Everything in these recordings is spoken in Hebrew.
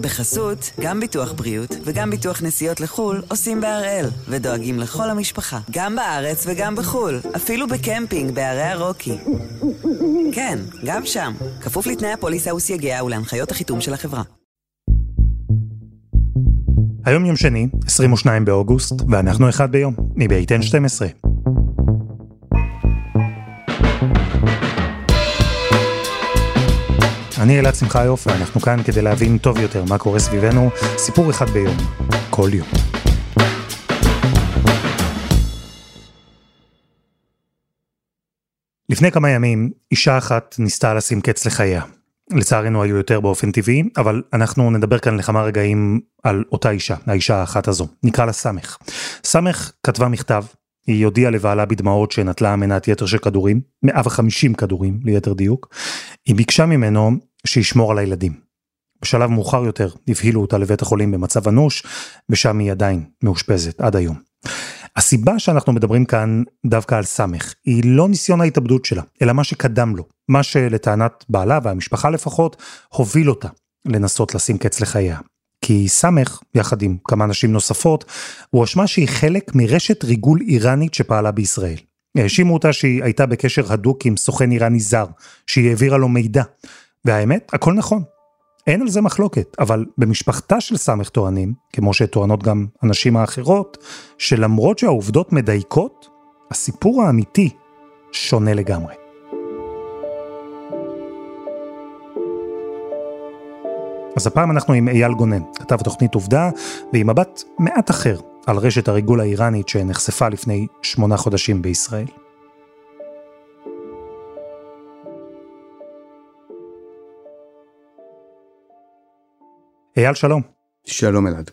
בחסות, גם ביטוח בריאות וגם ביטוח נסיעות לחו"ל עושים בהראל, ודואגים לכל המשפחה, גם בארץ וגם בחו"ל, אפילו בקמפינג בערי הרוקי. כן, גם שם, כפוף לתנאי הפוליסה וסייגיה ולהנחיות החיתום של החברה. היום יום שני, 22 באוגוסט, ואנחנו אחד ביום, מבית N12. אני אלעד שמחה יופי, אנחנו כאן כדי להבין טוב יותר מה קורה סביבנו, סיפור אחד ביום, כל יום. לפני כמה ימים, אישה אחת ניסתה לשים קץ לחייה. לצערנו היו יותר באופן טבעי, אבל אנחנו נדבר כאן לכמה רגעים על אותה אישה, האישה האחת הזו. נקרא לה סמך. סמך כתבה מכתב, היא הודיעה לבעלה בדמעות שנטלה מנת יתר של כדורים, 150 כדורים ליתר דיוק. היא ביקשה ממנו שישמור על הילדים. בשלב מאוחר יותר הבהילו אותה לבית החולים במצב אנוש, ושם היא עדיין מאושפזת עד היום. הסיבה שאנחנו מדברים כאן דווקא על סמך, היא לא ניסיון ההתאבדות שלה, אלא מה שקדם לו, מה שלטענת בעלה והמשפחה לפחות, הוביל אותה לנסות לשים קץ לחייה. כי סמך, יחד עם כמה נשים נוספות, הוא אשמה שהיא חלק מרשת ריגול איראנית שפעלה בישראל. האשימו אותה שהיא הייתה בקשר הדוק עם סוכן איראני זר, שהיא העבירה לו מידע, והאמת, הכל נכון. אין על זה מחלוקת, אבל במשפחתה של סמך טוענים, כמו שטוענות גם הנשים האחרות, שלמרות שהעובדות מדייקות, הסיפור האמיתי שונה לגמרי. אז הפעם אנחנו עם אייל גונן, כתב תוכנית עובדה, ועם מבט מעט אחר על רשת הריגול האיראנית שנחשפה לפני שמונה חודשים בישראל. אייל שלום. שלום אלעד.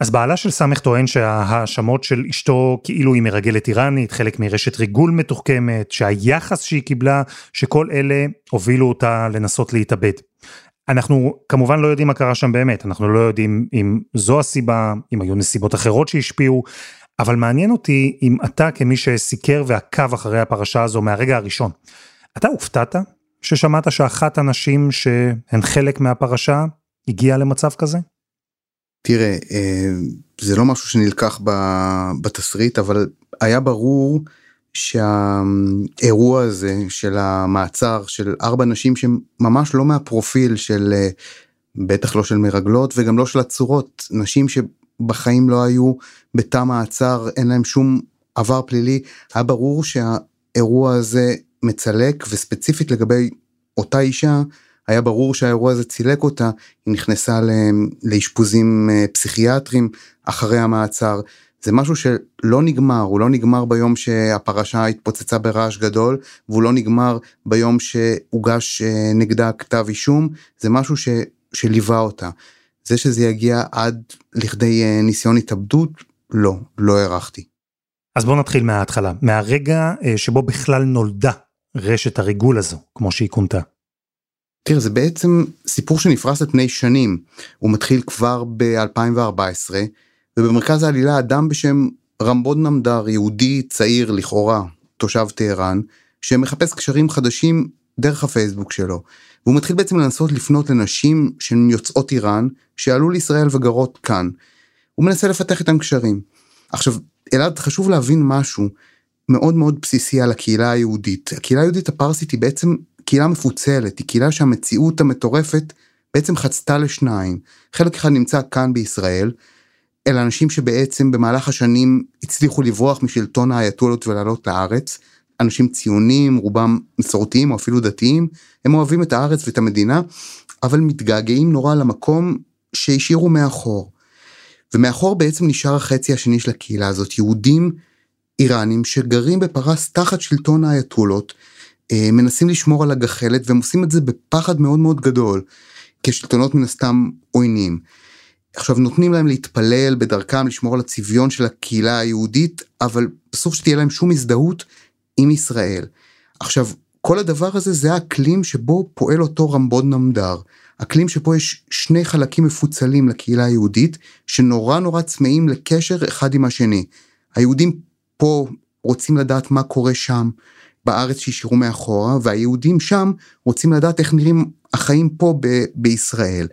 אז בעלה של סמך טוען שההאשמות של אשתו כאילו היא מרגלת איראנית, חלק מרשת ריגול מתוחכמת, שהיחס שהיא קיבלה, שכל אלה הובילו אותה לנסות להתאבד. אנחנו כמובן לא יודעים מה קרה שם באמת, אנחנו לא יודעים אם זו הסיבה, אם היו נסיבות אחרות שהשפיעו, אבל מעניין אותי אם אתה כמי שסיקר ועקב אחרי הפרשה הזו מהרגע הראשון, אתה הופתעת ששמעת שאחת הנשים שהן חלק מהפרשה הגיע למצב כזה? תראה, אה, זה לא משהו שנלקח בתסריט, אבל היה ברור שהאירוע הזה של המעצר של ארבע נשים שממש לא מהפרופיל של, אה, בטח לא של מרגלות וגם לא של עצורות, נשים שבחיים לא היו בתא מעצר, אין להם שום עבר פלילי, היה ברור שהאירוע הזה מצלק וספציפית לגבי אותה אישה היה ברור שהאירוע הזה צילק אותה, היא נכנסה לאשפוזים אה, פסיכיאטרים אחרי המעצר. זה משהו שלא נגמר, הוא לא נגמר ביום שהפרשה התפוצצה ברעש גדול, והוא לא נגמר ביום שהוגש אה, נגדה כתב אישום, זה משהו ש, שליווה אותה. זה שזה יגיע עד לכדי אה, ניסיון התאבדות, לא, לא הערכתי. אז בואו נתחיל מההתחלה, מהרגע שבו בכלל נולדה רשת הריגול הזו, כמו שהיא כונתה. תראה זה בעצם סיפור שנפרס על פני שנים הוא מתחיל כבר ב-2014 ובמרכז העלילה אדם בשם רמבוד נמדר יהודי צעיר לכאורה תושב טהרן שמחפש קשרים חדשים דרך הפייסבוק שלו והוא מתחיל בעצם לנסות לפנות לנשים שהן יוצאות איראן שעלו לישראל וגרות כאן. הוא מנסה לפתח איתם קשרים. עכשיו אלעד חשוב להבין משהו מאוד מאוד בסיסי על הקהילה היהודית הקהילה היהודית הפרסית היא בעצם קהילה מפוצלת, היא קהילה שהמציאות המטורפת בעצם חצתה לשניים. חלק אחד נמצא כאן בישראל, אלה אנשים שבעצם במהלך השנים הצליחו לברוח משלטון האייתולות ולעלות לארץ. אנשים ציונים, רובם מסורתיים או אפילו דתיים, הם אוהבים את הארץ ואת המדינה, אבל מתגעגעים נורא למקום שהשאירו מאחור. ומאחור בעצם נשאר החצי השני של הקהילה הזאת, יהודים איראנים שגרים בפרס תחת שלטון האייתולות, מנסים לשמור על הגחלת והם עושים את זה בפחד מאוד מאוד גדול, כשלטונות מן הסתם עוינים. עכשיו נותנים להם להתפלל בדרכם לשמור על הצביון של הקהילה היהודית, אבל בסוף שתהיה להם שום הזדהות עם ישראל. עכשיו, כל הדבר הזה זה האקלים שבו פועל אותו רמבוד נמדר. אקלים שבו יש שני חלקים מפוצלים לקהילה היהודית, שנורא נורא צמאים לקשר אחד עם השני. היהודים פה רוצים לדעת מה קורה שם, בארץ שהשאירו מאחורה והיהודים שם רוצים לדעת איך נראים החיים פה ב- בישראל.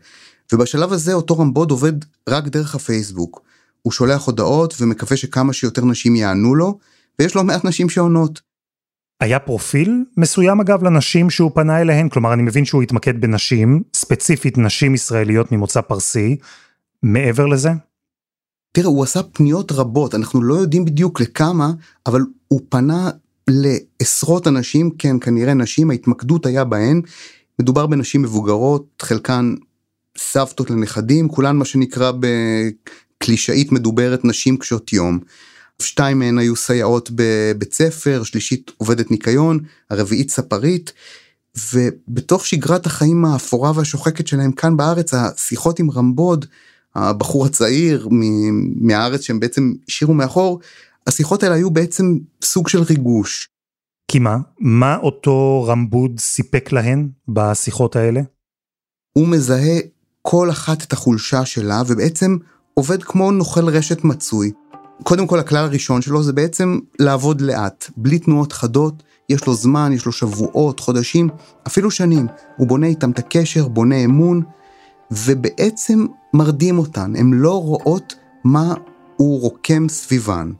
ובשלב הזה אותו רמבוד עובד רק דרך הפייסבוק. הוא שולח הודעות ומקווה שכמה שיותר נשים יענו לו, ויש לו מעט נשים שעונות. היה פרופיל מסוים אגב לנשים שהוא פנה אליהן? כלומר, אני מבין שהוא התמקד בנשים, ספציפית נשים ישראליות ממוצא פרסי. מעבר לזה? תראה, הוא עשה פניות רבות, אנחנו לא יודעים בדיוק לכמה, אבל הוא פנה לעשרות אנשים, כן, כנראה נשים, ההתמקדות היה בהן. מדובר בנשים מבוגרות, חלקן סבתות לנכדים, כולן מה שנקרא בקלישאית מדוברת נשים קשות יום. שתיים מהן היו סייעות בבית ספר, שלישית עובדת ניקיון, הרביעית ספרית, ובתוך שגרת החיים האפורה והשוחקת שלהם כאן בארץ, השיחות עם רמבוד, הבחור הצעיר מהארץ שהם בעצם השאירו מאחור, השיחות האלה היו בעצם סוג של ריגוש. כי מה? מה אותו רמבוד סיפק להן בשיחות האלה? הוא מזהה כל אחת את החולשה שלה ובעצם עובד כמו נוכל רשת מצוי. קודם כל הכלל הראשון שלו זה בעצם לעבוד לאט, בלי תנועות חדות, יש לו זמן, יש לו שבועות, חודשים, אפילו שנים. הוא בונה איתם את הקשר, בונה אמון, ובעצם מרדים אותן, הן לא רואות מה הוא רוקם סביבן.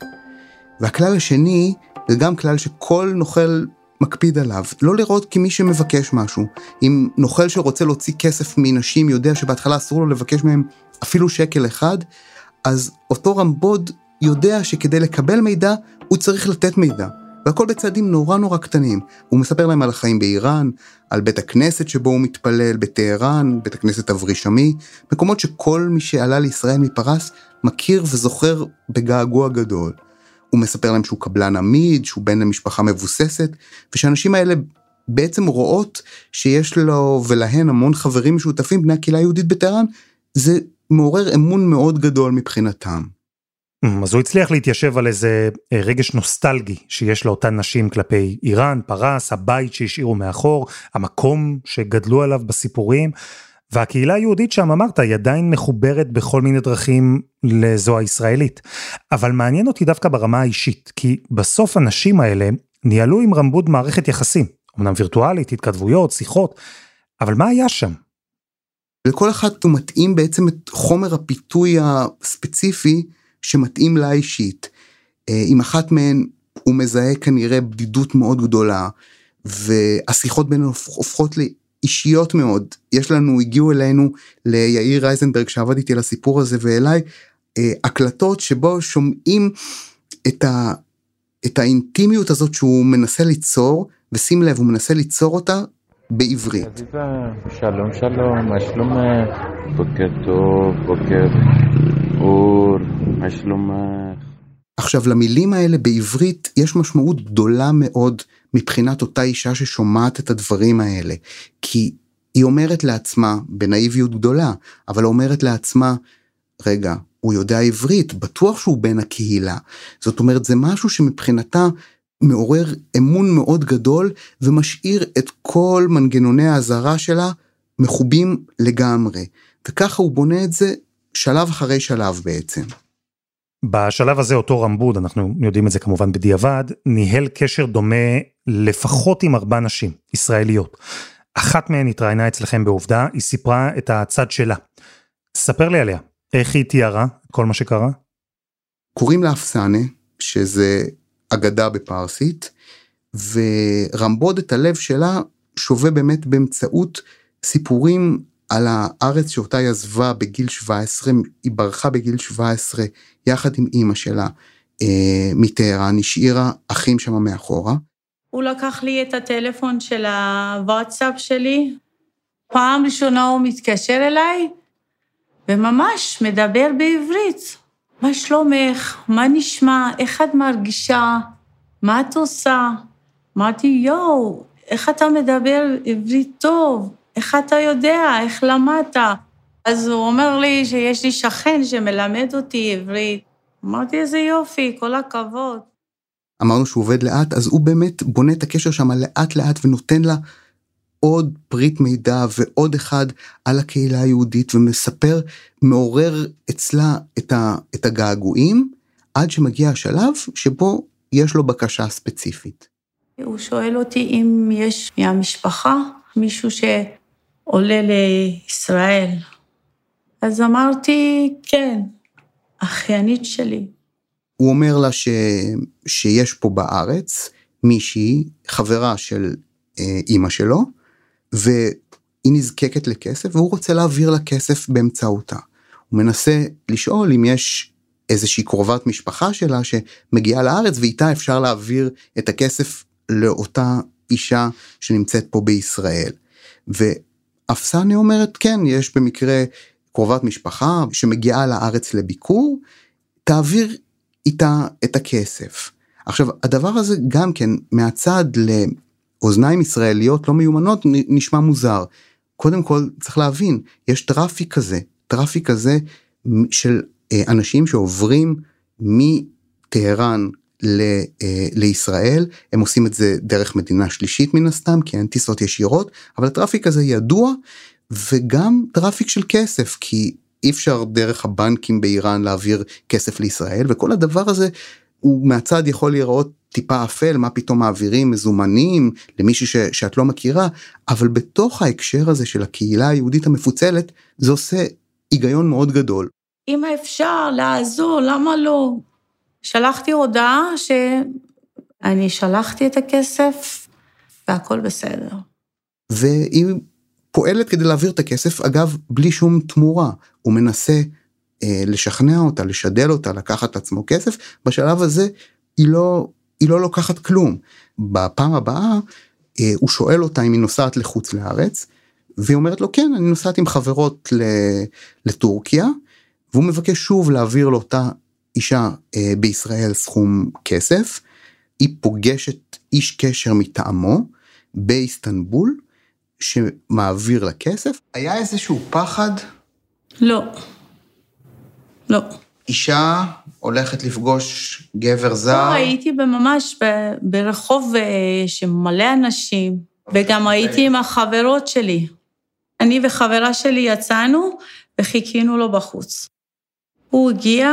והכלל השני, זה גם כלל שכל נוכל מקפיד עליו, לא לראות כמי שמבקש משהו. אם נוכל שרוצה להוציא כסף מנשים יודע שבהתחלה אסור לו לבקש מהם אפילו שקל אחד, אז אותו רמבוד יודע שכדי לקבל מידע, הוא צריך לתת מידע. והכל בצעדים נורא נורא קטנים. הוא מספר להם על החיים באיראן, על בית הכנסת שבו הוא מתפלל, בטהרן, בית הכנסת אברישמי, מקומות שכל מי שעלה לישראל מפרס מכיר וזוכר בגעגוע גדול. הוא מספר להם שהוא קבלן עמיד, שהוא בן למשפחה מבוססת, ושהאנשים האלה בעצם רואות שיש לו ולהן המון חברים משותפים, בני הקהילה היהודית בטהרן, זה מעורר אמון מאוד גדול מבחינתם. Mm, אז הוא הצליח להתיישב על איזה אה, רגש נוסטלגי שיש לאותן נשים כלפי איראן, פרס, הבית שהשאירו מאחור, המקום שגדלו עליו בסיפורים. והקהילה היהודית שם, אמרת, היא עדיין מחוברת בכל מיני דרכים לזו הישראלית. אבל מעניין אותי דווקא ברמה האישית, כי בסוף הנשים האלה ניהלו עם רמבוד מערכת יחסים, אמנם וירטואלית, התכתבויות, שיחות, אבל מה היה שם? לכל אחת הוא מתאים בעצם את חומר הפיתוי הספציפי שמתאים לה אישית. אה, עם אחת מהן הוא מזהה כנראה בדידות מאוד גדולה, והשיחות בינינו הופכות לאישיות מאוד. יש לנו, הגיעו אלינו ליאיר רייזנברג שעבד איתי על הסיפור הזה ואליי, אה, הקלטות שבו שומעים את, ה, את האינטימיות הזאת שהוא מנסה ליצור, ושים לב, הוא מנסה ליצור אותה בעברית. שלום שלום, מה שלומך? בוקר טוב, בוקר אור, מה שלומך? עכשיו למילים האלה בעברית יש משמעות גדולה מאוד מבחינת אותה אישה ששומעת את הדברים האלה. כי היא אומרת לעצמה, בנאיביות גדולה, אבל אומרת לעצמה, רגע, הוא יודע עברית, בטוח שהוא בן הקהילה. זאת אומרת, זה משהו שמבחינתה מעורר אמון מאוד גדול ומשאיר את כל מנגנוני האזהרה שלה מחובים לגמרי. וככה הוא בונה את זה שלב אחרי שלב בעצם. בשלב הזה אותו רמבוד, אנחנו יודעים את זה כמובן בדיעבד, ניהל קשר דומה לפחות עם ארבע נשים, ישראליות. אחת מהן התראיינה אצלכם בעובדה, היא סיפרה את הצד שלה. ספר לי עליה, איך היא תיארה כל מה שקרה? קוראים לה אפסנה, שזה אגדה בפרסית, ורמבוד את הלב שלה שווה באמת באמצעות סיפורים על הארץ שאותה היא עזבה בגיל 17, היא ברחה בגיל 17 יחד עם אימא שלה אה, מטהרן, השאירה אחים שם מאחורה. הוא לקח לי את הטלפון של הוואטסאפ שלי, פעם ראשונה הוא מתקשר אליי, וממש מדבר בעברית. מה שלומך? מה נשמע? איך את מרגישה? מה את עושה? אמרתי, יואו, איך אתה מדבר עברית טוב? איך אתה יודע? איך למדת? אז הוא אומר לי שיש לי שכן שמלמד אותי עברית. אמרתי, איזה יופי, כל הכבוד. אמרנו שהוא עובד לאט, אז הוא באמת בונה את הקשר שם לאט לאט ונותן לה עוד פריט מידע ועוד אחד על הקהילה היהודית ומספר, מעורר אצלה את, ה, את הגעגועים, עד שמגיע השלב שבו יש לו בקשה ספציפית. הוא שואל אותי אם יש מהמשפחה מישהו שעולה לישראל. אז אמרתי, כן, אחיינית שלי. הוא אומר לה ש... שיש פה בארץ מישהי, חברה של אה, אימא שלו, והיא נזקקת לכסף והוא רוצה להעביר לה כסף באמצעותה. הוא מנסה לשאול אם יש איזושהי קרובת משפחה שלה שמגיעה לארץ ואיתה אפשר להעביר את הכסף לאותה אישה שנמצאת פה בישראל. ואפסניה אומרת כן יש במקרה קרובת משפחה שמגיעה לארץ לביקור תעביר איתה את הכסף. עכשיו הדבר הזה גם כן מהצד לאוזניים ישראליות לא מיומנות נשמע מוזר. קודם כל צריך להבין יש traffic כזה traffic כזה של אה, אנשים שעוברים מטהרן אה, לישראל הם עושים את זה דרך מדינה שלישית מן הסתם כי אין טיסות ישירות אבל ה traffic הזה ידוע וגם traffic של כסף כי אי אפשר דרך הבנקים באיראן להעביר כסף לישראל וכל הדבר הזה הוא מהצד יכול להיראות טיפה אפל מה פתאום מעבירים מזומנים למישהו ש, שאת לא מכירה אבל בתוך ההקשר הזה של הקהילה היהודית המפוצלת זה עושה היגיון מאוד גדול. אם אפשר לעזור למה לא? שלחתי הודעה שאני שלחתי את הכסף והכל בסדר. והיא פועלת כדי להעביר את הכסף אגב בלי שום תמורה. הוא מנסה אה, לשכנע אותה לשדל אותה לקחת לעצמו כסף. בשלב הזה היא לא היא לא לוקחת כלום. בפעם הבאה אה, הוא שואל אותה אם היא נוסעת לחוץ לארץ והיא אומרת לו כן אני נוסעת עם חברות לטורקיה והוא מבקש שוב להעביר לאותה אישה אה, בישראל סכום כסף היא פוגשת איש קשר מטעמו באיסטנבול שמעביר לה כסף היה איזשהו פחד? לא. לא. אישה הולכת לפגוש גבר זר? לא, הייתי ממש ברחוב אה, שמלא אנשים, וגם הייתי עם החברות שלי. אני וחברה שלי יצאנו וחיכינו לו בחוץ. הוא הגיע,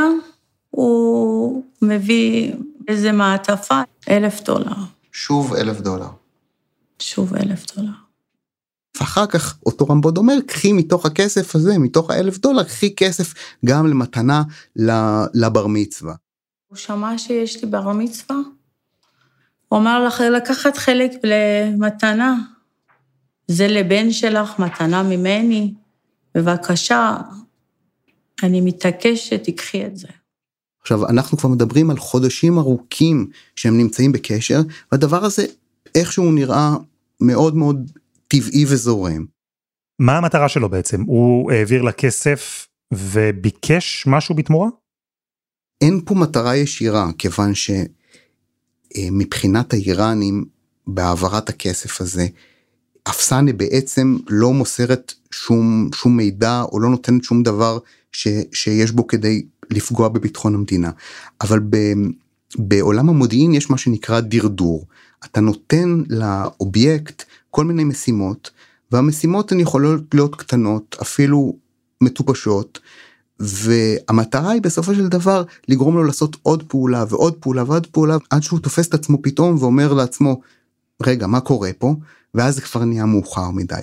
הוא מביא איזה מעטפה, אלף דולר. שוב אלף דולר. שוב אלף דולר. ואחר כך אותו רמבוד אומר קחי מתוך הכסף הזה מתוך האלף דולר קחי כסף גם למתנה לבר מצווה. הוא שמע שיש לי בר מצווה. הוא אמר לך לקחת חלק למתנה. זה לבן שלך מתנה ממני. בבקשה, אני מתעקשת, תקחי את זה. עכשיו אנחנו כבר מדברים על חודשים ארוכים שהם נמצאים בקשר והדבר הזה איכשהו נראה מאוד מאוד טבעי וזורם. מה המטרה שלו בעצם? הוא העביר לה כסף וביקש משהו בתמורה? אין פה מטרה ישירה, כיוון שמבחינת האיראנים, בהעברת הכסף הזה, אפסנה בעצם לא מוסרת שום, שום מידע או לא נותנת שום דבר ש, שיש בו כדי לפגוע בביטחון המדינה. אבל ב, בעולם המודיעין יש מה שנקרא דרדור. אתה נותן לאובייקט כל מיני משימות, והמשימות הן יכולות להיות קטנות, אפילו מטופשות, והמטרה היא בסופו של דבר לגרום לו לעשות עוד פעולה ועוד פעולה ועוד פעולה עד שהוא תופס את עצמו פתאום ואומר לעצמו רגע מה קורה פה ואז זה כבר נהיה מאוחר מדי.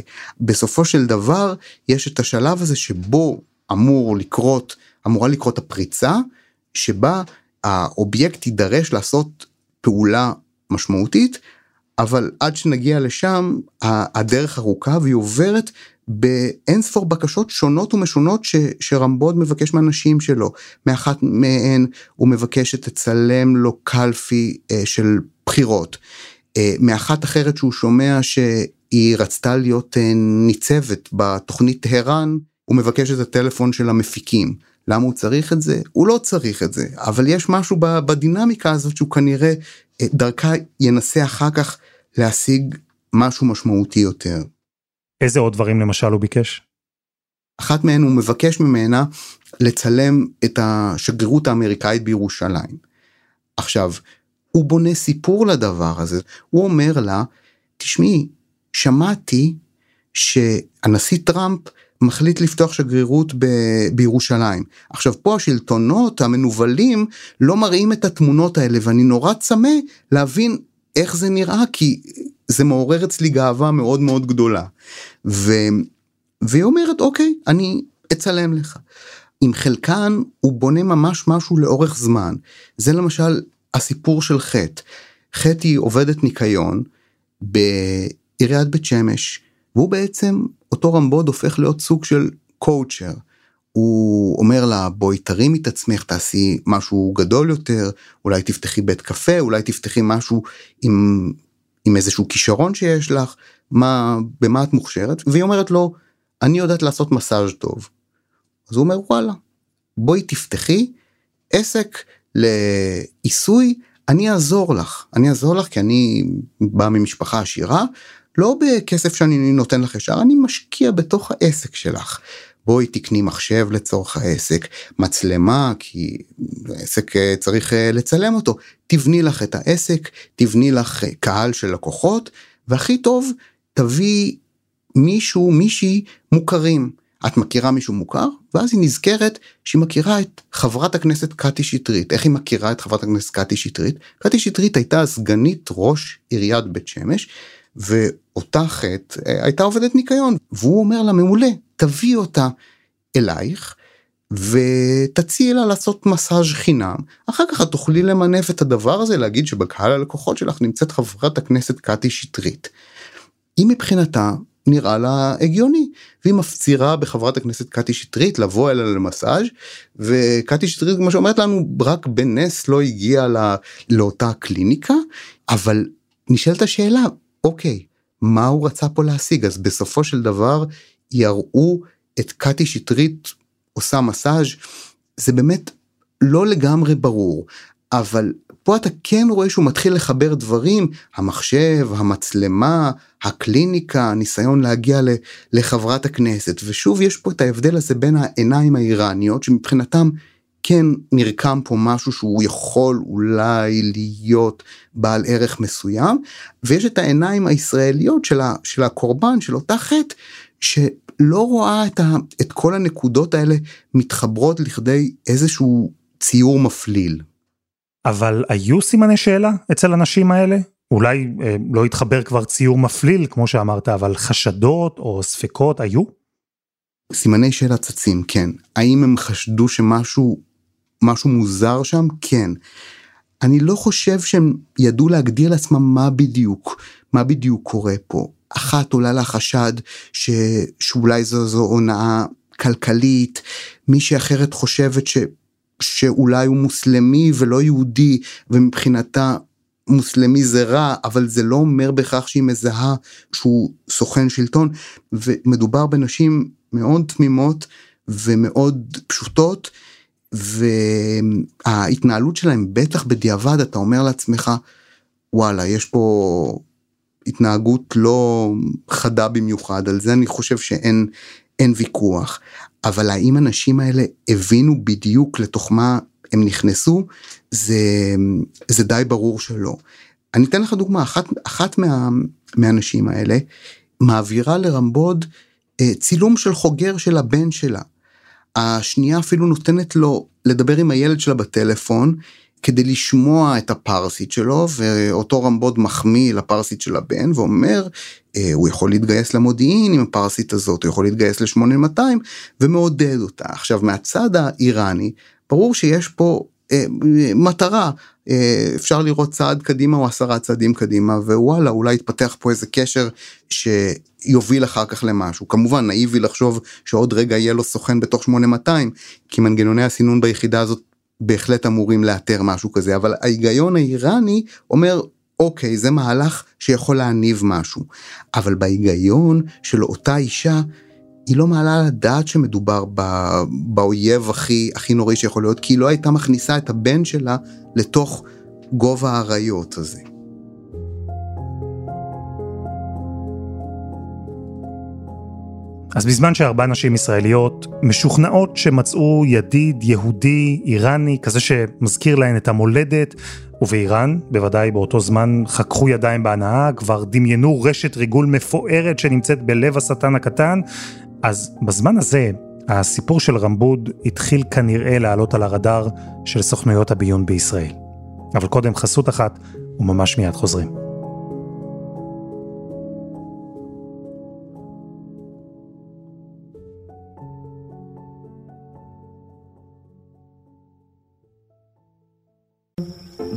בסופו של דבר יש את השלב הזה שבו אמור לקרות אמורה לקרות הפריצה שבה האובייקט יידרש לעשות פעולה משמעותית אבל עד שנגיע לשם הדרך ארוכה והיא עוברת באינספור בקשות שונות ומשונות ש, שרמבוד מבקש מהנשים שלו. מאחת מהן הוא מבקש שתצלם לו קלפי אה, של בחירות. אה, מאחת אחרת שהוא שומע שהיא רצתה להיות אה, ניצבת בתוכנית טהרן, הוא מבקש את הטלפון של המפיקים. למה הוא צריך את זה? הוא לא צריך את זה, אבל יש משהו בדינמיקה הזאת שהוא כנראה אה, דרכה ינסה אחר כך להשיג משהו משמעותי יותר. איזה עוד דברים למשל הוא ביקש? אחת מהן הוא מבקש ממנה לצלם את השגרירות האמריקאית בירושלים. עכשיו, הוא בונה סיפור לדבר הזה, הוא אומר לה, תשמעי, שמעתי שהנשיא טראמפ מחליט לפתוח שגרירות ב- בירושלים. עכשיו פה השלטונות המנוולים לא מראים את התמונות האלה ואני נורא צמא להבין איך זה נראה כי זה מעורר אצלי גאווה מאוד מאוד גדולה. ו... והיא אומרת אוקיי אני אצלם לך. עם חלקן הוא בונה ממש משהו לאורך זמן. זה למשל הסיפור של חטא. חטא היא עובדת ניקיון בעיריית בית שמש, והוא בעצם, אותו רמבוד הופך להיות סוג של קואוצ'ר. הוא אומר לה בואי תרימי את עצמך תעשי משהו גדול יותר אולי תפתחי בית קפה אולי תפתחי משהו עם, עם איזשהו כישרון שיש לך מה במה את מוכשרת והיא אומרת לו אני יודעת לעשות מסאז' טוב. אז הוא אומר וואלה בואי תפתחי עסק לעיסוי אני אעזור לך אני אעזור לך כי אני בא ממשפחה עשירה לא בכסף שאני נותן לך ישר אני משקיע בתוך העסק שלך בואי תקני מחשב לצורך העסק, מצלמה כי עסק אה, צריך אה, לצלם אותו, תבני לך את העסק, תבני לך אה, קהל של לקוחות, והכי טוב תביא מישהו, מישהי מוכרים. את מכירה מישהו מוכר? ואז היא נזכרת שהיא מכירה את חברת הכנסת קטי שטרית. איך היא מכירה את חברת הכנסת קטי שטרית? קטי שטרית הייתה סגנית ראש עיריית בית שמש, ואותה חטא הייתה עובדת ניקיון, והוא אומר לה מעולה, תביאי אותה אלייך ותציעי לה לעשות מסאז' חינם אחר כך את תוכלי למנף את הדבר הזה להגיד שבקהל הלקוחות שלך נמצאת חברת הכנסת קטי שטרית. היא מבחינתה נראה לה הגיוני והיא מפצירה בחברת הכנסת קטי שטרית לבוא אליה למסאז' וקטי שטרית כמו שאומרת לנו רק בנס לא הגיעה לא, לאותה קליניקה אבל נשאלת השאלה אוקיי מה הוא רצה פה להשיג? אז בסופו של דבר יראו את קטי שטרית עושה מסאז' זה באמת לא לגמרי ברור אבל פה אתה כן רואה שהוא מתחיל לחבר דברים המחשב המצלמה הקליניקה הניסיון להגיע לחברת הכנסת ושוב יש פה את ההבדל הזה בין העיניים האיראניות שמבחינתם כן נרקם פה משהו שהוא יכול אולי להיות בעל ערך מסוים ויש את העיניים הישראליות של, ה, של הקורבן של אותה חטא שלא רואה את, ה, את כל הנקודות האלה מתחברות לכדי איזשהו ציור מפליל. אבל היו סימני שאלה אצל הנשים האלה? אולי אה, לא התחבר כבר ציור מפליל כמו שאמרת אבל חשדות או ספקות היו? סימני שאלה צצים כן האם הם חשדו שמשהו משהו מוזר שם? כן. אני לא חושב שהם ידעו להגדיר לעצמם מה בדיוק מה בדיוק קורה פה. אחת עולה לה חשד ש... שאולי זו, זו הונאה כלכלית, מישהי אחרת חושבת ש... שאולי הוא מוסלמי ולא יהודי, ומבחינתה מוסלמי זה רע, אבל זה לא אומר בהכרח שהיא מזהה שהוא סוכן שלטון, ומדובר בנשים מאוד תמימות ומאוד פשוטות, וההתנהלות שלהם בטח בדיעבד אתה אומר לעצמך וואלה יש פה התנהגות לא חדה במיוחד, על זה אני חושב שאין אין ויכוח. אבל האם הנשים האלה הבינו בדיוק לתוך מה הם נכנסו, זה, זה די ברור שלא. אני אתן לך דוגמה, אחת, אחת מה, מהנשים האלה מעבירה לרמבוד אה, צילום של חוגר של הבן שלה. השנייה אפילו נותנת לו לדבר עם הילד שלה בטלפון, כדי לשמוע את הפרסית שלו ואותו רמבוד מחמיא לפרסית של הבן ואומר אה, הוא יכול להתגייס למודיעין עם הפרסית הזאת הוא יכול להתגייס ל-8200 ומעודד אותה. עכשיו מהצד האיראני ברור שיש פה מטרה אה, אפשר לראות צעד קדימה או עשרה צעדים קדימה ווואלה אולי יתפתח פה איזה קשר שיוביל אחר כך למשהו. כמובן נאיבי לחשוב שעוד רגע יהיה לו סוכן בתוך 8200 כי מנגנוני הסינון ביחידה הזאת בהחלט אמורים לאתר משהו כזה אבל ההיגיון האיראני אומר אוקיי זה מהלך שיכול להניב משהו. אבל בהיגיון של אותה אישה היא לא מעלה על הדעת שמדובר ב, באויב הכי הכי נוראי שיכול להיות כי היא לא הייתה מכניסה את הבן שלה לתוך גובה האריות הזה. אז בזמן שארבע נשים ישראליות משוכנעות שמצאו ידיד יהודי איראני כזה שמזכיר להן את המולדת, ובאיראן, בוודאי באותו זמן, חככו ידיים בהנאה, כבר דמיינו רשת ריגול מפוארת שנמצאת בלב השטן הקטן, אז בזמן הזה, הסיפור של רמבוד התחיל כנראה לעלות על הרדאר של סוכנויות הביון בישראל. אבל קודם חסות אחת, וממש מיד חוזרים.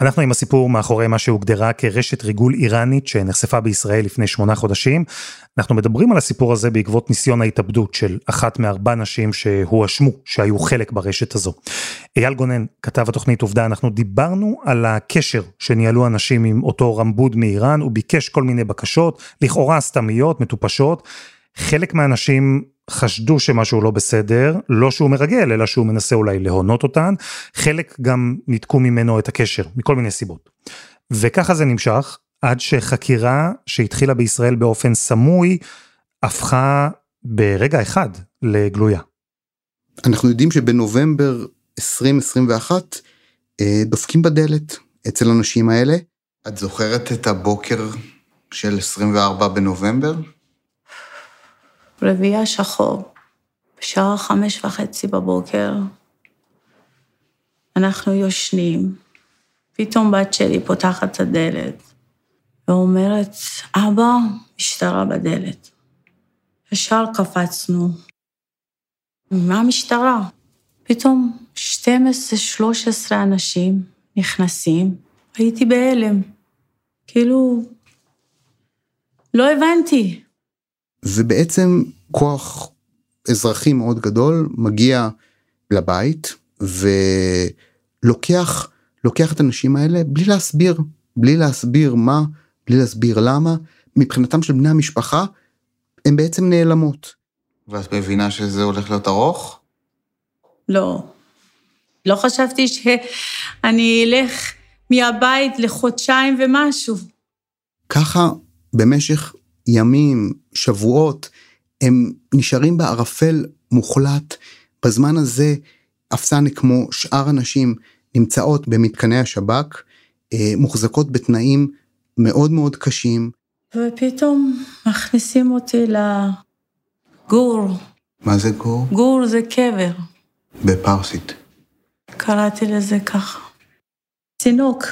אנחנו עם הסיפור מאחורי מה שהוגדרה כרשת ריגול איראנית שנחשפה בישראל לפני שמונה חודשים. אנחנו מדברים על הסיפור הזה בעקבות ניסיון ההתאבדות של אחת מארבע נשים שהואשמו שהיו חלק ברשת הזו. אייל גונן, כתב התוכנית עובדה, אנחנו דיברנו על הקשר שניהלו אנשים עם אותו רמבוד מאיראן, הוא ביקש כל מיני בקשות, לכאורה סתמיות, מטופשות. חלק מהאנשים חשדו שמשהו לא בסדר, לא שהוא מרגל, אלא שהוא מנסה אולי להונות אותן, חלק גם ניתקו ממנו את הקשר, מכל מיני סיבות. וככה זה נמשך, עד שחקירה שהתחילה בישראל באופן סמוי, הפכה ברגע אחד לגלויה. אנחנו יודעים שבנובמבר 2021 אה, דופקים בדלת אצל הנשים האלה. את זוכרת את הבוקר של 24 בנובמבר? רביעייה שחור, בשעה חמש וחצי בבוקר, אנחנו יושנים, פתאום בת שלי פותחת את הדלת ואומרת, אבא, משטרה בדלת. ישר קפצנו. מה המשטרה? פתאום 12-13 אנשים נכנסים, הייתי בהלם. כאילו, לא הבנתי. ובעצם כוח אזרחי מאוד גדול מגיע לבית ולוקח לוקח את הנשים האלה בלי להסביר בלי להסביר מה בלי להסביר למה מבחינתם של בני המשפחה הן בעצם נעלמות. ואת מבינה שזה הולך להיות ארוך? לא. לא חשבתי שאני אלך מהבית לחודשיים ומשהו. ככה במשך ימים, שבועות, הם נשארים בערפל מוחלט. בזמן הזה, אפסנה כמו שאר הנשים נמצאות במתקני השב"כ, אה, מוחזקות בתנאים מאוד מאוד קשים. ופתאום מכניסים אותי לגור. מה זה גור? גור זה קבר. בפרסית. קראתי לזה ככה. צינוק.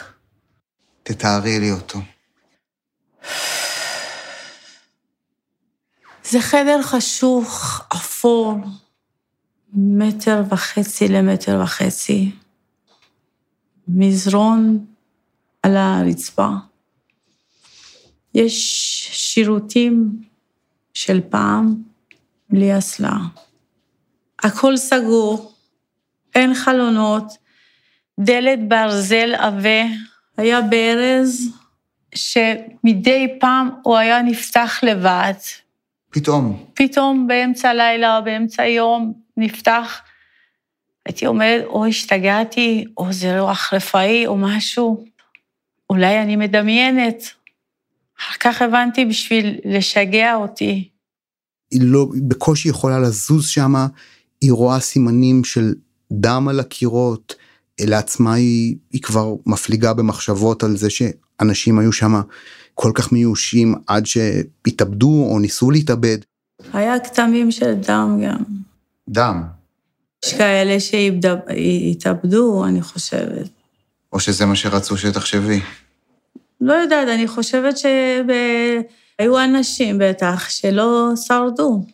תתארי לי אותו. זה חדר חשוך, אפור, מטר וחצי למטר וחצי, מזרון על הרצפה. יש שירותים של פעם בלי אסלה. הכל סגור, אין חלונות, דלת ברזל עבה, היה ברז שמדי פעם הוא היה נפתח לבד, פתאום. פתאום באמצע הלילה באמצע היום נפתח. הייתי אומרת, או השתגעתי, או זה רוח רפאי, או משהו. אולי אני מדמיינת. אחר כך הבנתי בשביל לשגע אותי. היא לא, בקושי יכולה לזוז שמה, היא רואה סימנים של דם על הקירות, לעצמה היא, היא כבר מפליגה במחשבות על זה שאנשים היו שמה כל כך מיושים עד שהתאבדו או ניסו להתאבד. היה כתמים של דם גם. דם. יש כאלה שהתאבדו, אני חושבת. או שזה מה שרצו שתחשבי. לא יודעת, אני חושבת שהיו אנשים בטח שלא שרדו.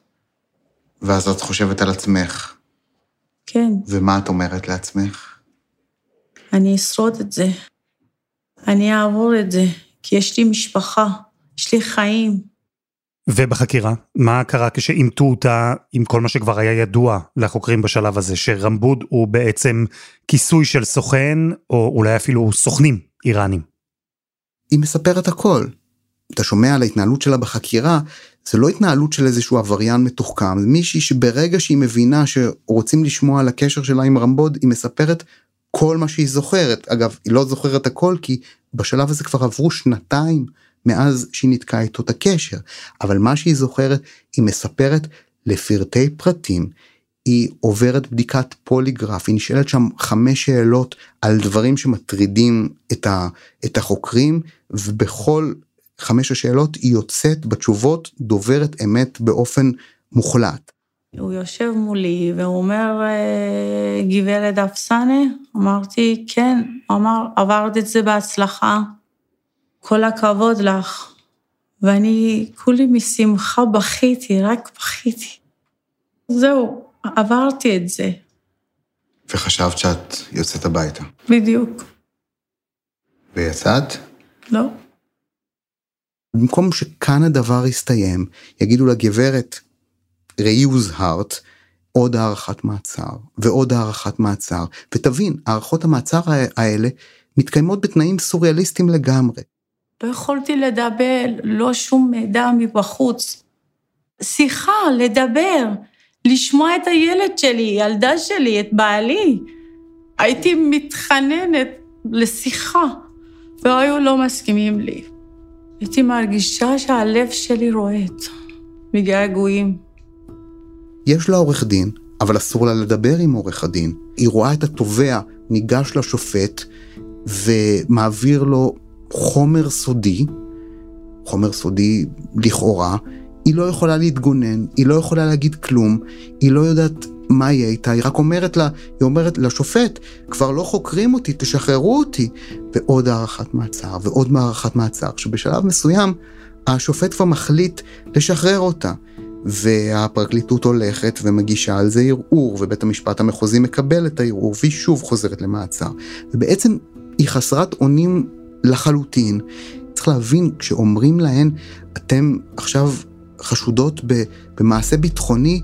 ואז את חושבת על עצמך. כן. ומה את אומרת לעצמך? אני אשרוד את זה. אני אעבור את זה. כי יש לי משפחה, יש לי חיים. ובחקירה, מה קרה כשאימתו אותה עם כל מה שכבר היה ידוע לחוקרים בשלב הזה, שרמבוד הוא בעצם כיסוי של סוכן, או אולי אפילו סוכנים איראנים? היא מספרת הכל. אתה שומע על ההתנהלות שלה בחקירה, זה לא התנהלות של איזשהו עבריין מתוחכם, זה מישהי שברגע שהיא מבינה שרוצים לשמוע על הקשר שלה עם רמבוד, היא מספרת כל מה שהיא זוכרת. אגב, היא לא זוכרת הכל כי בשלב הזה כבר עברו שנתיים מאז שהיא ניתקה איתו את הקשר. אבל מה שהיא זוכרת, היא מספרת לפרטי פרטים. היא עוברת בדיקת פוליגרף, היא נשאלת שם חמש שאלות על דברים שמטרידים את, ה, את החוקרים, ובכל חמש השאלות היא יוצאת בתשובות דוברת אמת באופן מוחלט. הוא יושב מולי והוא אומר, אה, גברת אפסנה? אמרתי, כן. הוא אמר, עברת את זה בהצלחה. כל הכבוד לך. ואני כולי משמחה בכיתי, רק בכיתי. זהו, עברתי את זה. וחשבת שאת יוצאת הביתה. בדיוק. ויצאת? לא. במקום שכאן הדבר יסתיים, יגידו לגברת, ראי הוזהרת, עוד הארכת מעצר, ועוד הארכת מעצר, ותבין, הארכות המעצר האלה מתקיימות בתנאים סוריאליסטיים לגמרי. לא יכולתי לדבר, לא שום מידע מבחוץ. שיחה, לדבר, לשמוע את הילד שלי, ילדה שלי, את בעלי. הייתי מתחננת לשיחה, והיו לא מסכימים לי. הייתי מרגישה שהלב שלי רועט מגעגועים. יש לה עורך דין, אבל אסור לה לדבר עם עורך הדין. היא רואה את התובע ניגש לשופט ומעביר לו חומר סודי, חומר סודי לכאורה, היא לא יכולה להתגונן, היא לא יכולה להגיד כלום, היא לא יודעת מה יהיה איתה, היא רק אומרת לה, היא אומרת לשופט, כבר לא חוקרים אותי, תשחררו אותי. ועוד הארכת מעצר, ועוד הארכת מעצר, שבשלב מסוים השופט כבר מחליט לשחרר אותה. והפרקליטות הולכת ומגישה על זה ערעור, ובית המשפט המחוזי מקבל את הערעור, והיא שוב חוזרת למעצר. ובעצם היא חסרת אונים לחלוטין. צריך להבין, כשאומרים להן, אתם עכשיו חשודות במעשה ביטחוני,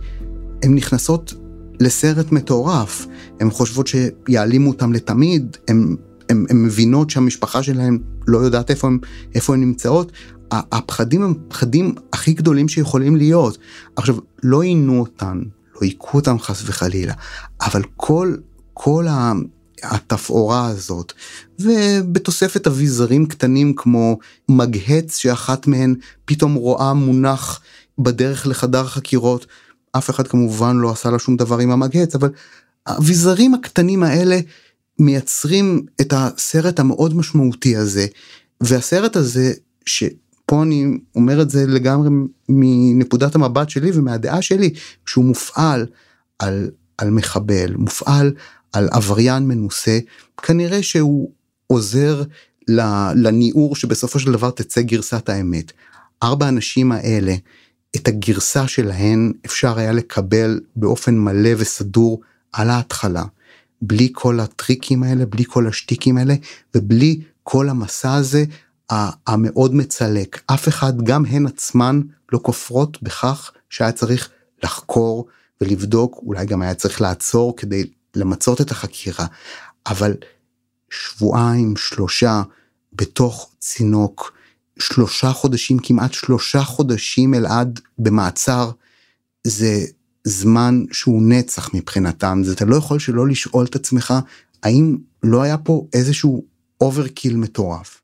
הן נכנסות לסרט מטורף. הן חושבות שיעלימו אותם לתמיד, הן מבינות שהמשפחה שלהן לא יודעת איפה הן נמצאות. הפחדים הם הפחדים הכי גדולים שיכולים להיות. עכשיו, לא עינו אותן, לא היכו אותן חס וחלילה, אבל כל, כל התפאורה הזאת, ובתוספת אביזרים קטנים כמו מגהץ שאחת מהן פתאום רואה מונח בדרך לחדר חקירות, אף אחד כמובן לא עשה לה שום דבר עם המגהץ, אבל האביזרים הקטנים האלה מייצרים את הסרט המאוד משמעותי הזה, והסרט הזה, שפה אני אומר את זה לגמרי מנקודת המבט שלי ומהדעה שלי, שהוא מופעל על, על מחבל, מופעל על עבריין מנוסה, כנראה שהוא עוזר לניעור שבסופו של דבר תצא גרסת האמת. ארבע האנשים האלה, את הגרסה שלהן אפשר היה לקבל באופן מלא וסדור על ההתחלה. בלי כל הטריקים האלה, בלי כל השטיקים האלה, ובלי כל המסע הזה המאוד מצלק. אף אחד, גם הן עצמן, לא כופרות בכך שהיה צריך לחקור ולבדוק, אולי גם היה צריך לעצור כדי למצות את החקירה, אבל שבועיים, שלושה, בתוך צינוק, שלושה חודשים, כמעט שלושה חודשים אלעד במעצר, זה זמן שהוא נצח מבחינתם, זה אתה לא יכול שלא לשאול את עצמך, האם לא היה פה איזשהו overkill מטורף.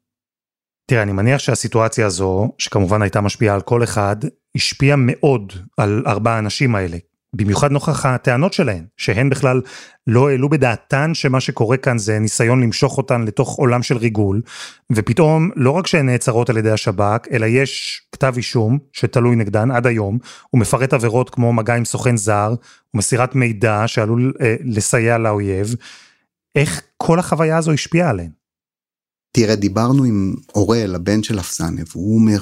תראה, אני מניח שהסיטואציה הזו, שכמובן הייתה משפיעה על כל אחד, השפיעה מאוד על ארבעה האנשים האלה. במיוחד נוכח הטענות שלהן, שהן בכלל לא העלו בדעתן שמה שקורה כאן זה ניסיון למשוך אותן לתוך עולם של ריגול, ופתאום לא רק שהן נעצרות על ידי השב"כ, אלא יש כתב אישום שתלוי נגדן עד היום, הוא מפרט עבירות כמו מגע עם סוכן זר, ומסירת מידע שעלול אה, לסייע לאויב. איך כל החוויה הזו השפיעה עליהן? תראה, דיברנו עם אוראל, הבן של אפסנה, והוא אומר,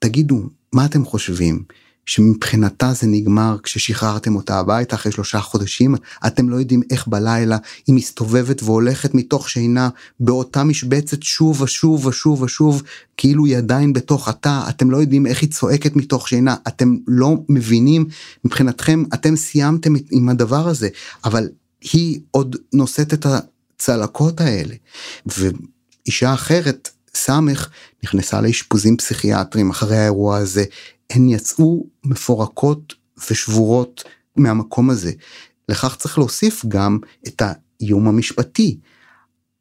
תגידו, מה אתם חושבים? שמבחינתה זה נגמר כששחררתם אותה הביתה אחרי שלושה חודשים, אתם לא יודעים איך בלילה היא מסתובבת והולכת מתוך שינה באותה משבצת שוב ושוב ושוב ושוב, כאילו היא עדיין בתוך התא, אתם לא יודעים איך היא צועקת מתוך שינה, אתם לא מבינים, מבחינתכם אתם סיימתם עם הדבר הזה, אבל היא עוד נושאת את הצלקות האלה. ואישה אחרת, סמך, נכנסה לאשפוזים פסיכיאטרים אחרי האירוע הזה, הן יצאו מפורקות ושבורות מהמקום הזה. לכך צריך להוסיף גם את האיום המשפטי.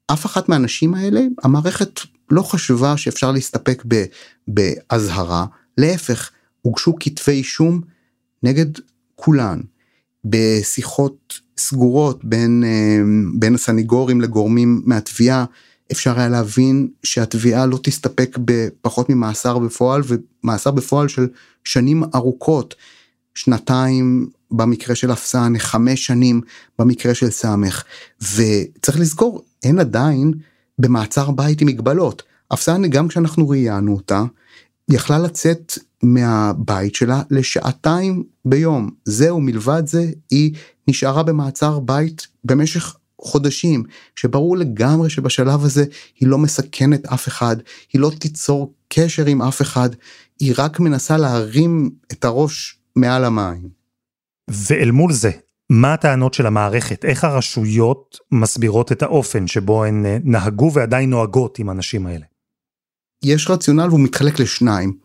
אף אחת מהנשים האלה, המערכת לא חשבה שאפשר להסתפק באזהרה, להפך, הוגשו כתבי אישום נגד כולן. בשיחות סגורות בין, אה, בין הסניגורים לגורמים מהתביעה, אפשר היה להבין שהתביעה לא תסתפק בפחות ממאסר בפועל ומאסר בפועל של שנים ארוכות. שנתיים במקרה של אפסן, חמש שנים במקרה של סמך, וצריך לזכור, אין עדיין במעצר בית עם מגבלות. אפסן, גם כשאנחנו ראיינו אותה, יכלה לצאת מהבית שלה לשעתיים ביום. זהו, מלבד זה, היא נשארה במעצר בית במשך חודשים, שברור לגמרי שבשלב הזה היא לא מסכנת אף אחד, היא לא תיצור קשר עם אף אחד, היא רק מנסה להרים את הראש מעל המים. ואל מול זה, מה הטענות של המערכת? איך הרשויות מסבירות את האופן שבו הן אה, נהגו ועדיין נוהגות עם הנשים האלה? יש רציונל והוא מתחלק לשניים,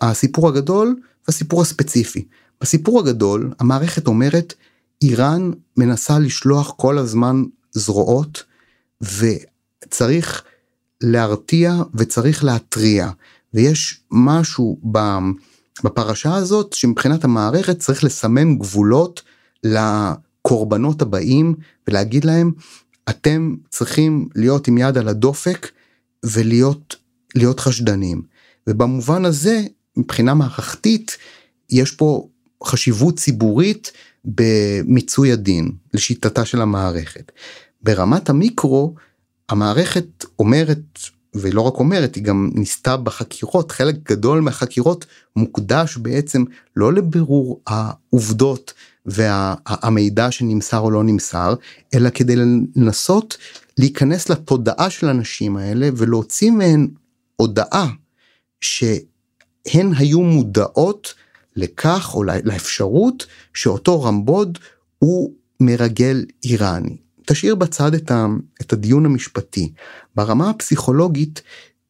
הסיפור הגדול והסיפור הספציפי. בסיפור הגדול המערכת אומרת איראן מנסה לשלוח כל הזמן זרועות וצריך להרתיע וצריך להתריע. ויש משהו בפרשה הזאת שמבחינת המערכת צריך לסמן גבולות לקורבנות הבאים ולהגיד להם אתם צריכים להיות עם יד על הדופק ולהיות להיות חשדנים. ובמובן הזה מבחינה מערכתית יש פה חשיבות ציבורית במיצוי הדין לשיטתה של המערכת. ברמת המיקרו המערכת אומרת ולא רק אומרת היא גם ניסתה בחקירות חלק גדול מהחקירות מוקדש בעצם לא לבירור העובדות והמידע שנמסר או לא נמסר אלא כדי לנסות להיכנס לתודעה של הנשים האלה ולהוציא מהן הודעה שהן היו מודעות לכך או לאפשרות שאותו רמבוד הוא מרגל איראני. תשאיר בצד את, ה, את הדיון המשפטי. ברמה הפסיכולוגית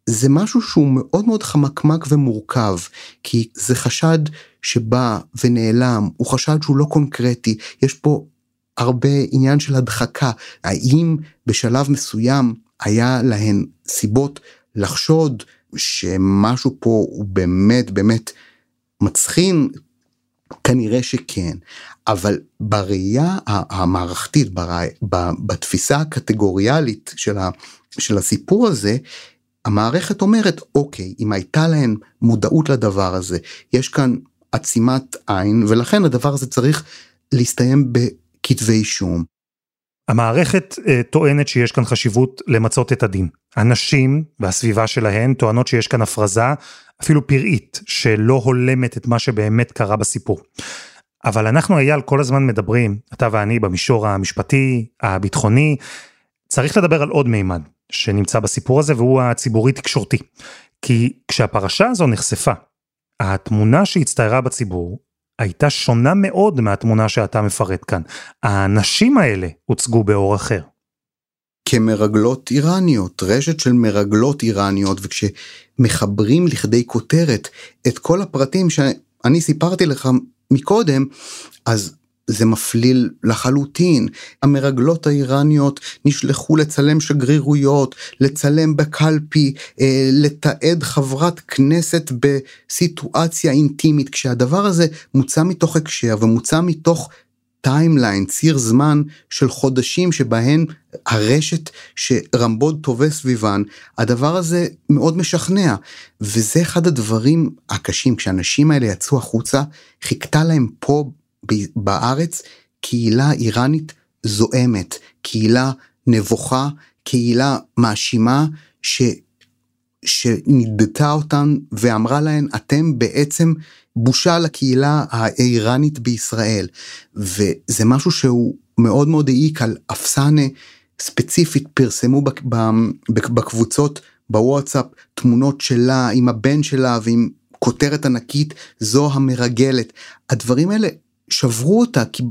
זה משהו שהוא מאוד מאוד חמקמק ומורכב כי זה חשד שבא ונעלם הוא חשד שהוא לא קונקרטי יש פה הרבה עניין של הדחקה האם בשלב מסוים היה להן סיבות לחשוד שמשהו פה הוא באמת באמת מצחין כנראה שכן אבל בראייה המערכתית בתפיסה הקטגוריאלית של, ה, של הסיפור הזה המערכת אומרת אוקיי אם הייתה להם מודעות לדבר הזה יש כאן עצימת עין ולכן הדבר הזה צריך להסתיים בכתבי אישום. המערכת uh, טוענת שיש כאן חשיבות למצות את הדין. הנשים והסביבה שלהן טוענות שיש כאן הפרזה, אפילו פראית, שלא הולמת את מה שבאמת קרה בסיפור. אבל אנחנו אייל כל הזמן מדברים, אתה ואני במישור המשפטי, הביטחוני, צריך לדבר על עוד מימד שנמצא בסיפור הזה והוא הציבורי תקשורתי. כי כשהפרשה הזו נחשפה, התמונה שהצטיירה בציבור הייתה שונה מאוד מהתמונה שאתה מפרט כאן. הנשים האלה הוצגו באור אחר. כמרגלות איראניות, רשת של מרגלות איראניות, וכשמחברים לכדי כותרת את כל הפרטים שאני סיפרתי לך מקודם, אז זה מפליל לחלוטין. המרגלות האיראניות נשלחו לצלם שגרירויות, לצלם בקלפי, אה, לתעד חברת כנסת בסיטואציה אינטימית, כשהדבר הזה מוצא מתוך הקשר ומוצא מתוך timeline, ציר זמן של חודשים שבהן הרשת שרמבוד טווה סביבן, הדבר הזה מאוד משכנע. וזה אחד הדברים הקשים, כשהאנשים האלה יצאו החוצה, חיכתה להם פה בארץ קהילה איראנית זועמת, קהילה נבוכה, קהילה מאשימה ש... שנדתה אותן ואמרה להן אתם בעצם בושה לקהילה האיראנית בישראל. וזה משהו שהוא מאוד מאוד העיק על אפסנה ספציפית. פרסמו בקבוצות בוואטסאפ תמונות שלה עם הבן שלה ועם כותרת ענקית זו המרגלת. הדברים האלה שברו אותה כי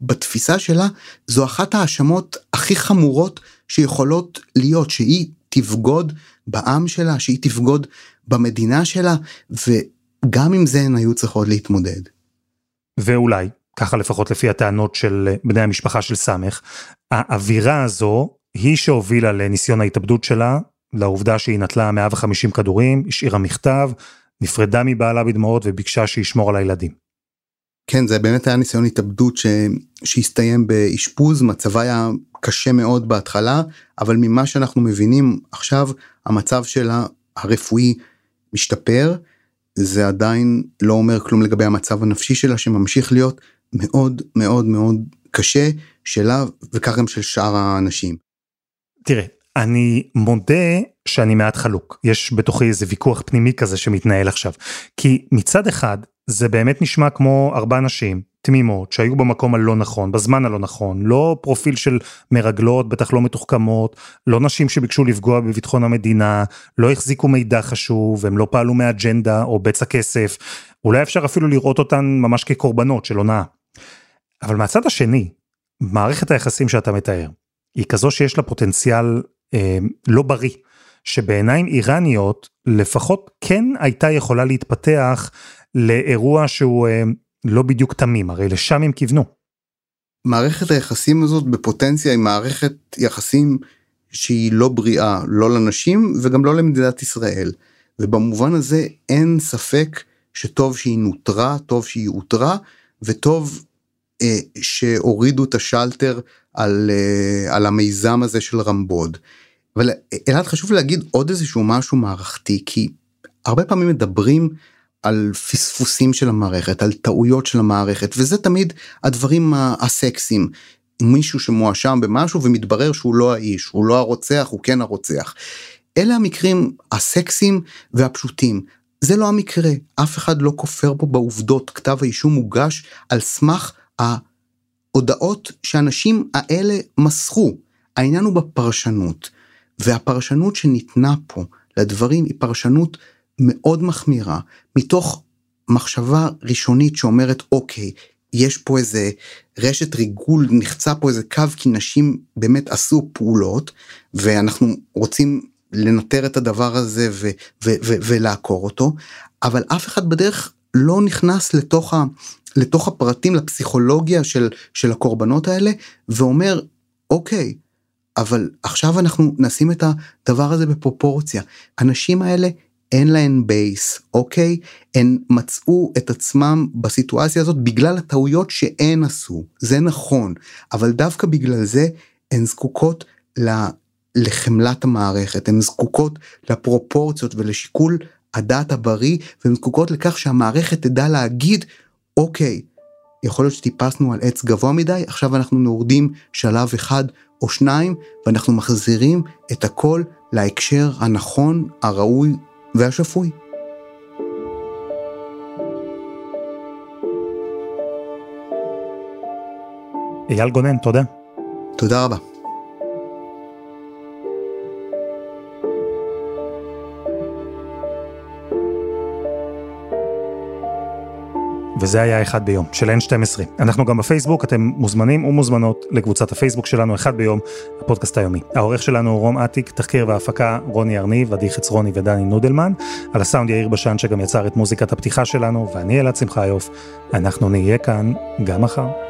בתפיסה שלה זו אחת ההאשמות הכי חמורות שיכולות להיות שהיא תבגוד בעם שלה שהיא תבגוד במדינה שלה וגם עם זה הן היו צריכות להתמודד. ואולי ככה לפחות לפי הטענות של בני המשפחה של סמך האווירה הזו היא שהובילה לניסיון ההתאבדות שלה לעובדה שהיא נטלה 150 כדורים השאירה מכתב נפרדה מבעלה בדמעות וביקשה שישמור על הילדים. כן זה באמת היה ניסיון התאבדות ש... שהסתיים באשפוז מצבה היה קשה מאוד בהתחלה אבל ממה שאנחנו מבינים עכשיו המצב שלה הרפואי משתפר זה עדיין לא אומר כלום לגבי המצב הנפשי שלה שממשיך להיות מאוד מאוד מאוד קשה שלה וכך גם של שאר האנשים. תראה, אני מודה שאני מעט חלוק. יש בתוכי איזה ויכוח פנימי כזה שמתנהל עכשיו. כי מצד אחד, זה באמת נשמע כמו ארבע נשים תמימות שהיו במקום הלא נכון, בזמן הלא נכון, לא פרופיל של מרגלות, בטח לא מתוחכמות, לא נשים שביקשו לפגוע בביטחון המדינה, לא החזיקו מידע חשוב, הם לא פעלו מאג'נדה או בצע כסף, אולי אפשר אפילו לראות אותן ממש כקורבנות של הונאה. אבל מהצד השני, מערכת היחסים שאתה מתאר, היא כזו שיש לה פוטנציאל אה, לא בריא, שבעיניים איראניות לפחות כן הייתה יכולה להתפתח לאירוע שהוא אה, לא בדיוק תמים, הרי לשם הם כיוונו. מערכת היחסים הזאת בפוטנציה היא מערכת יחסים שהיא לא בריאה, לא לנשים וגם לא למדינת ישראל. ובמובן הזה אין ספק שטוב שהיא נותרה, טוב שהיא אותרה, וטוב אה, שהורידו את השלטר על, אה, על המיזם הזה של רמבוד. אבל אלעד חשוב להגיד עוד איזשהו משהו מערכתי, כי הרבה פעמים מדברים על פספוסים של המערכת, על טעויות של המערכת, וזה תמיד הדברים הסקסיים. מישהו שמואשם במשהו ומתברר שהוא לא האיש, הוא לא הרוצח, הוא כן הרוצח. אלה המקרים הסקסיים והפשוטים. זה לא המקרה, אף אחד לא כופר פה בעובדות, כתב האישום מוגש על סמך ההודעות שאנשים האלה מסרו. העניין הוא בפרשנות, והפרשנות שניתנה פה לדברים היא פרשנות מאוד מחמירה, מתוך מחשבה ראשונית שאומרת אוקיי, יש פה איזה רשת ריגול, נחצה פה איזה קו כי נשים באמת עשו פעולות ואנחנו רוצים לנטר את הדבר הזה ו- ו- ו- ולעקור אותו, אבל אף אחד בדרך לא נכנס לתוך, ה- לתוך הפרטים, לפסיכולוגיה של, של הקורבנות האלה ואומר אוקיי, אבל עכשיו אנחנו נשים את הדבר הזה בפרופורציה. הנשים האלה אין להן בייס, אוקיי? הן מצאו את עצמם בסיטואציה הזאת בגלל הטעויות שהן עשו, זה נכון, אבל דווקא בגלל זה הן זקוקות לחמלת המערכת, הן זקוקות לפרופורציות ולשיקול הדעת הבריא, והן זקוקות לכך שהמערכת תדע להגיד, אוקיי, יכול להיות שטיפסנו על עץ גבוה מדי, עכשיו אנחנו יורדים שלב אחד או שניים, ואנחנו מחזירים את הכל להקשר הנכון, הראוי והשפוי. אייל גונן, תודה. תודה רבה. וזה היה אחד ביום, של N12. אנחנו גם בפייסבוק, אתם מוזמנים ומוזמנות לקבוצת הפייסבוק שלנו, אחד ביום, הפודקאסט היומי. העורך שלנו הוא רום אטיק, תחקיר והפקה רוני ארניב, עדי חצרוני ודני נודלמן, על הסאונד יאיר בשן שגם יצר את מוזיקת הפתיחה שלנו, ואני אלעד שמחיוף, אנחנו נהיה כאן גם מחר.